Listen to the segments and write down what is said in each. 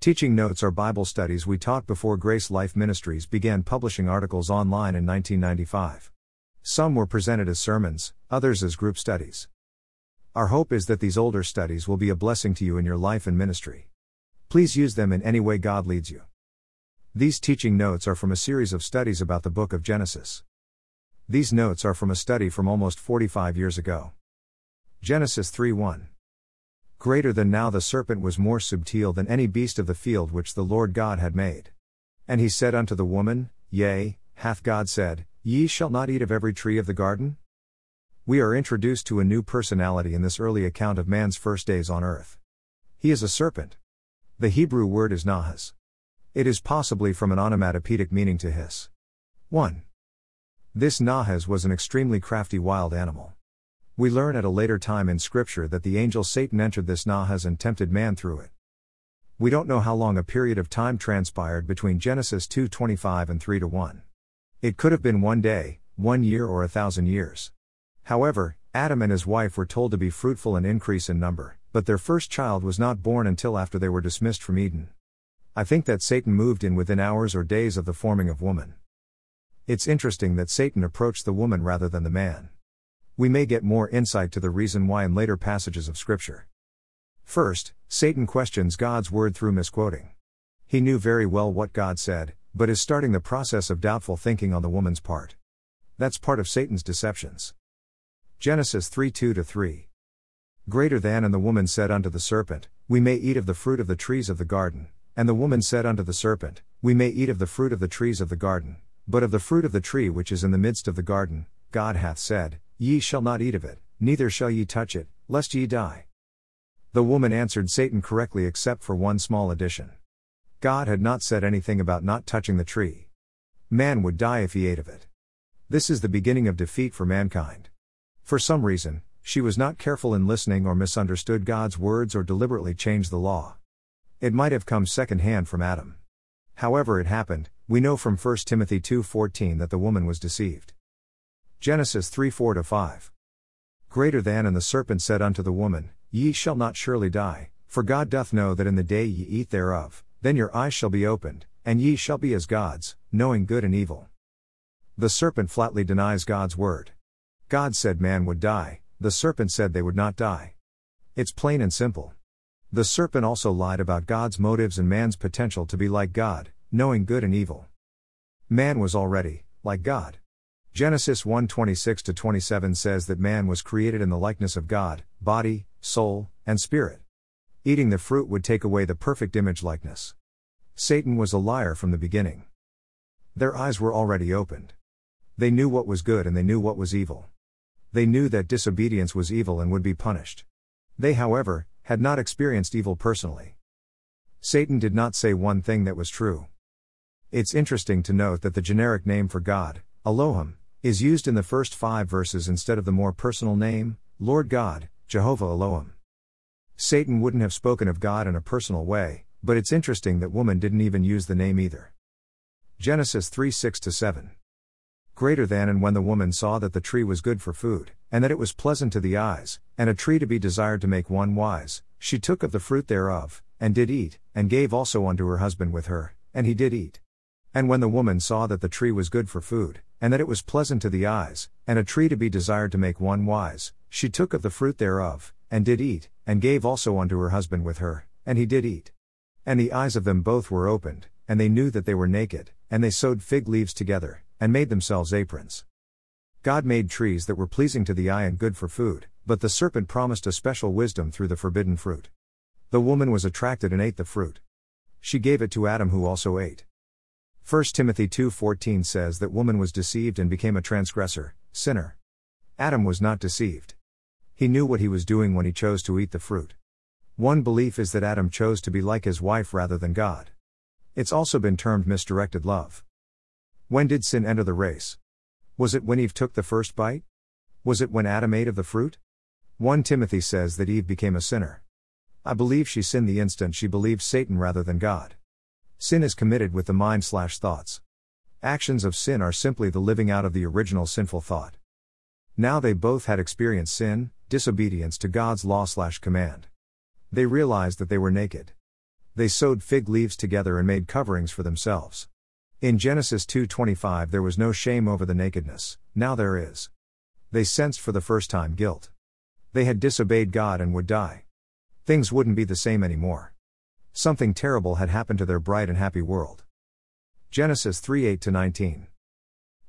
Teaching Notes are Bible studies we taught before Grace Life Ministries began publishing articles online in 1995. Some were presented as sermons, others as group studies. Our hope is that these older studies will be a blessing to you in your life and ministry. Please use them in any way God leads you. These teaching notes are from a series of studies about the book of Genesis. These notes are from a study from almost 45 years ago. Genesis 3 1. Greater than now the serpent was more subtile than any beast of the field which the Lord God had made. And he said unto the woman, Yea, hath God said, Ye shall not eat of every tree of the garden? We are introduced to a new personality in this early account of man's first days on earth. He is a serpent. The Hebrew word is nahas. It is possibly from an onomatopoeic meaning to hiss. 1. This nahas was an extremely crafty wild animal. We learn at a later time in Scripture that the angel Satan entered this Nahas and tempted man through it. We don't know how long a period of time transpired between Genesis 2:25 and 3 to 1. It could have been one day, one year or a thousand years. However, Adam and his wife were told to be fruitful and increase in number, but their first child was not born until after they were dismissed from Eden. I think that Satan moved in within hours or days of the forming of woman. It's interesting that Satan approached the woman rather than the man we may get more insight to the reason why in later passages of Scripture. First, Satan questions God's word through misquoting. He knew very well what God said, but is starting the process of doubtful thinking on the woman's part. That's part of Satan's deceptions. Genesis 3 2 3. Greater than, and the woman said unto the serpent, We may eat of the fruit of the trees of the garden. And the woman said unto the serpent, We may eat of the fruit of the trees of the garden, but of the fruit of the tree which is in the midst of the garden, God hath said, Ye shall not eat of it, neither shall ye touch it, lest ye die. The woman answered Satan correctly except for one small addition. God had not said anything about not touching the tree. Man would die if he ate of it. This is the beginning of defeat for mankind. For some reason, she was not careful in listening or misunderstood God's words or deliberately changed the law. It might have come secondhand from Adam. However it happened, we know from 1 Timothy 2:14 that the woman was deceived. Genesis 3 4 5. Greater than and the serpent said unto the woman, Ye shall not surely die, for God doth know that in the day ye eat thereof, then your eyes shall be opened, and ye shall be as gods, knowing good and evil. The serpent flatly denies God's word. God said man would die, the serpent said they would not die. It's plain and simple. The serpent also lied about God's motives and man's potential to be like God, knowing good and evil. Man was already, like God. Genesis 1:26 to 27 says that man was created in the likeness of God, body, soul, and spirit. Eating the fruit would take away the perfect image likeness. Satan was a liar from the beginning. Their eyes were already opened. They knew what was good and they knew what was evil. They knew that disobedience was evil and would be punished. They, however, had not experienced evil personally. Satan did not say one thing that was true. It's interesting to note that the generic name for God, Elohim, is used in the first five verses instead of the more personal name, Lord God, Jehovah Elohim. Satan wouldn't have spoken of God in a personal way, but it's interesting that woman didn't even use the name either. Genesis 3 6 7. Greater than and when the woman saw that the tree was good for food, and that it was pleasant to the eyes, and a tree to be desired to make one wise, she took of the fruit thereof, and did eat, and gave also unto her husband with her, and he did eat. And when the woman saw that the tree was good for food, and that it was pleasant to the eyes, and a tree to be desired to make one wise, she took of the fruit thereof, and did eat, and gave also unto her husband with her, and he did eat. And the eyes of them both were opened, and they knew that they were naked, and they sewed fig leaves together, and made themselves aprons. God made trees that were pleasing to the eye and good for food, but the serpent promised a special wisdom through the forbidden fruit. The woman was attracted and ate the fruit. She gave it to Adam, who also ate. 1 Timothy 2:14 says that woman was deceived and became a transgressor, sinner. Adam was not deceived. He knew what he was doing when he chose to eat the fruit. One belief is that Adam chose to be like his wife rather than God. It's also been termed misdirected love. When did sin enter the race? Was it when Eve took the first bite? Was it when Adam ate of the fruit? 1 Timothy says that Eve became a sinner. I believe she sinned the instant she believed Satan rather than God. Sin is committed with the mind slash thoughts. Actions of sin are simply the living out of the original sinful thought. Now they both had experienced sin, disobedience to God's law slash command. They realized that they were naked. They sewed fig leaves together and made coverings for themselves. In Genesis 2:25 there was no shame over the nakedness, now there is. They sensed for the first time guilt. They had disobeyed God and would die. Things wouldn't be the same anymore. Something terrible had happened to their bright and happy world. Genesis 3 8 19.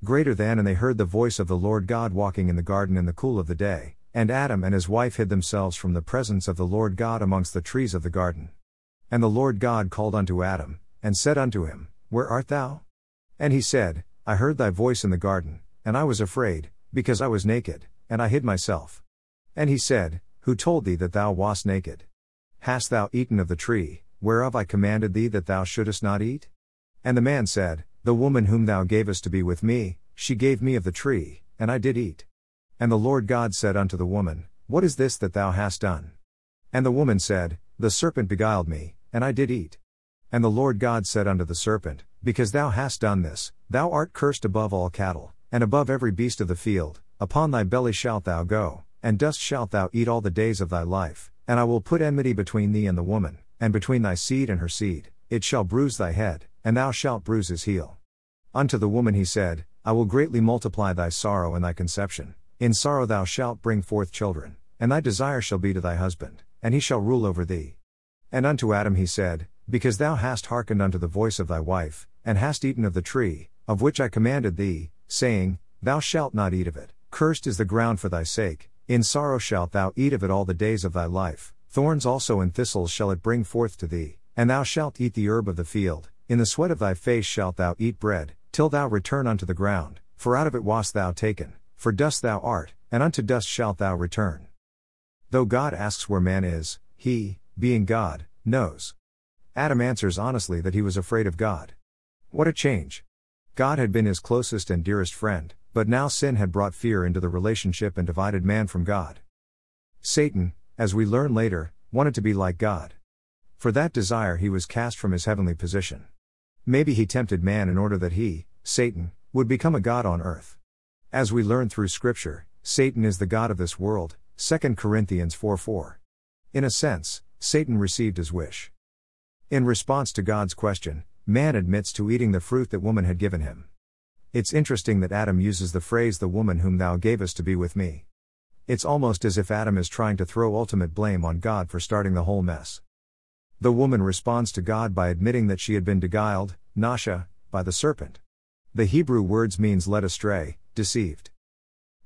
Greater than, and they heard the voice of the Lord God walking in the garden in the cool of the day, and Adam and his wife hid themselves from the presence of the Lord God amongst the trees of the garden. And the Lord God called unto Adam, and said unto him, Where art thou? And he said, I heard thy voice in the garden, and I was afraid, because I was naked, and I hid myself. And he said, Who told thee that thou wast naked? Hast thou eaten of the tree, whereof I commanded thee that thou shouldest not eat? And the man said, The woman whom thou gavest to be with me, she gave me of the tree, and I did eat. And the Lord God said unto the woman, What is this that thou hast done? And the woman said, The serpent beguiled me, and I did eat. And the Lord God said unto the serpent, Because thou hast done this, thou art cursed above all cattle, and above every beast of the field, upon thy belly shalt thou go, and dust shalt thou eat all the days of thy life, and I will put enmity between thee and the woman, and between thy seed and her seed, it shall bruise thy head, and thou shalt bruise his heel. Unto the woman he said, I will greatly multiply thy sorrow and thy conception. In sorrow thou shalt bring forth children, and thy desire shall be to thy husband, and he shall rule over thee. And unto Adam he said, Because thou hast hearkened unto the voice of thy wife, and hast eaten of the tree, of which I commanded thee, saying, Thou shalt not eat of it, cursed is the ground for thy sake, in sorrow shalt thou eat of it all the days of thy life, thorns also and thistles shall it bring forth to thee. And thou shalt eat the herb of the field, in the sweat of thy face shalt thou eat bread, till thou return unto the ground, for out of it wast thou taken, for dust thou art, and unto dust shalt thou return. Though God asks where man is, he, being God, knows. Adam answers honestly that he was afraid of God. What a change! God had been his closest and dearest friend, but now sin had brought fear into the relationship and divided man from God. Satan, as we learn later, wanted to be like God. For that desire he was cast from his heavenly position. Maybe he tempted man in order that he, Satan, would become a god on earth. As we learn through scripture, Satan is the god of this world, 2 Corinthians 4 4. In a sense, Satan received his wish. In response to God's question, man admits to eating the fruit that woman had given him. It's interesting that Adam uses the phrase, the woman whom thou gavest to be with me. It's almost as if Adam is trying to throw ultimate blame on God for starting the whole mess. The woman responds to God by admitting that she had been beguiled, nasha, by the serpent. The Hebrew words means led astray, deceived.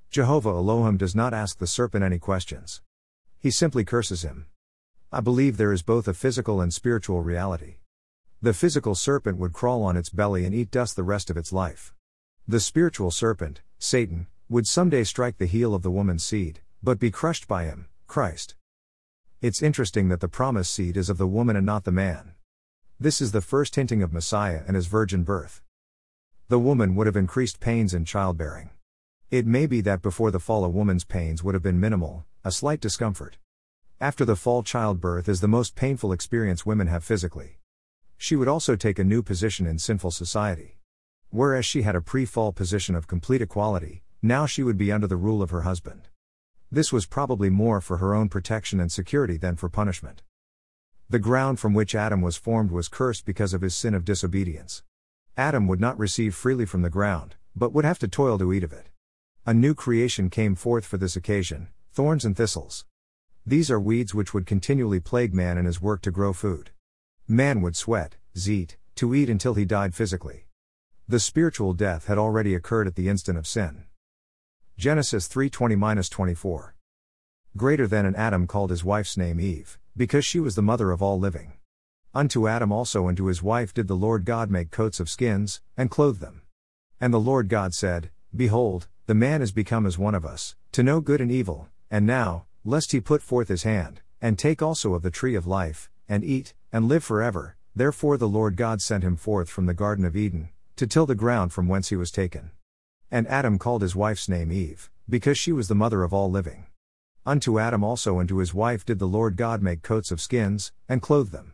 Jehovah Elohim does not ask the serpent any questions. He simply curses him. I believe there is both a physical and spiritual reality. The physical serpent would crawl on its belly and eat dust the rest of its life. The spiritual serpent, Satan, would someday strike the heel of the woman's seed, but be crushed by him, Christ. It's interesting that the promised seed is of the woman and not the man. This is the first hinting of Messiah and his virgin birth. The woman would have increased pains in childbearing. It may be that before the fall, a woman's pains would have been minimal, a slight discomfort. After the fall, childbirth is the most painful experience women have physically. She would also take a new position in sinful society. Whereas she had a pre fall position of complete equality, now she would be under the rule of her husband. This was probably more for her own protection and security than for punishment. The ground from which Adam was formed was cursed because of his sin of disobedience. Adam would not receive freely from the ground, but would have to toil to eat of it. A new creation came forth for this occasion thorns and thistles. These are weeds which would continually plague man in his work to grow food. Man would sweat, zeet, to eat until he died physically. The spiritual death had already occurred at the instant of sin. Genesis 3:20-24. Greater than an Adam called his wife's name Eve, because she was the mother of all living. Unto Adam also and to his wife did the Lord God make coats of skins, and clothe them. And the Lord God said, Behold, the man is become as one of us, to know good and evil, and now, lest he put forth his hand, and take also of the tree of life, and eat, and live forever, therefore the Lord God sent him forth from the Garden of Eden, to till the ground from whence he was taken. And Adam called his wife's name Eve, because she was the mother of all living. Unto Adam also and to his wife did the Lord God make coats of skins, and clothe them.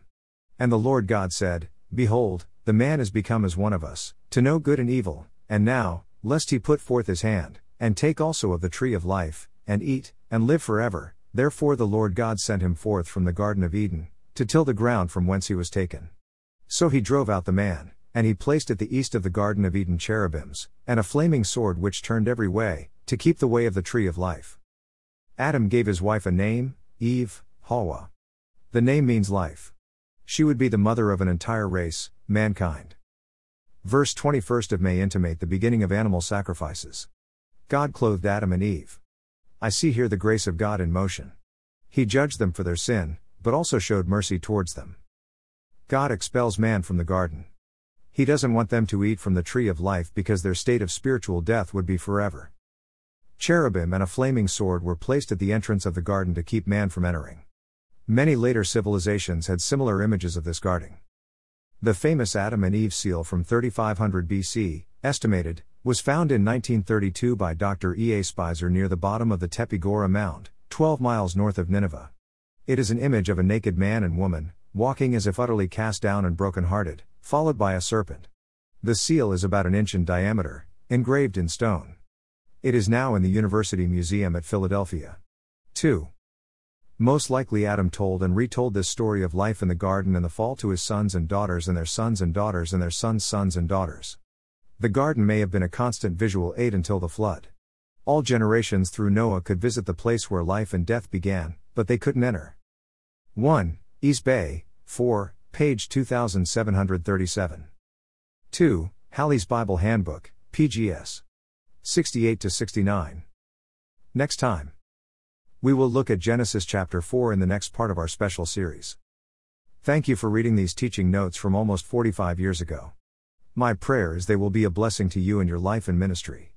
And the Lord God said, Behold, the man is become as one of us, to know good and evil, and now, lest he put forth his hand, and take also of the tree of life, and eat, and live forever, therefore the Lord God sent him forth from the Garden of Eden, to till the ground from whence he was taken. So he drove out the man, and he placed at the east of the Garden of Eden cherubims, and a flaming sword which turned every way, to keep the way of the tree of life. Adam gave his wife a name, Eve, Hawa. The name means life. She would be the mother of an entire race, mankind. Verse 21st of May intimate the beginning of animal sacrifices. God clothed Adam and Eve. I see here the grace of God in motion. He judged them for their sin, but also showed mercy towards them. God expels man from the garden. He doesn't want them to eat from the tree of life because their state of spiritual death would be forever. Cherubim and a flaming sword were placed at the entrance of the garden to keep man from entering. Many later civilizations had similar images of this guarding. The famous Adam and Eve seal from 3500 BC, estimated, was found in 1932 by Dr. E. A. Speiser near the bottom of the Tepe Gawra Mound, 12 miles north of Nineveh. It is an image of a naked man and woman, walking as if utterly cast down and broken-hearted, followed by a serpent. The seal is about an inch in diameter, engraved in stone. It is now in the University Museum at Philadelphia. 2. Most likely Adam told and retold this story of life in the garden and the fall to his sons and daughters and their sons and daughters and their sons' sons and daughters. The garden may have been a constant visual aid until the flood. All generations through Noah could visit the place where life and death began, but they couldn't enter. 1. East Bay, 4, page 2737. 2. Halley's Bible Handbook, PGS. 68 69. Next time. We will look at Genesis chapter 4 in the next part of our special series. Thank you for reading these teaching notes from almost 45 years ago. My prayer is they will be a blessing to you in your life and ministry.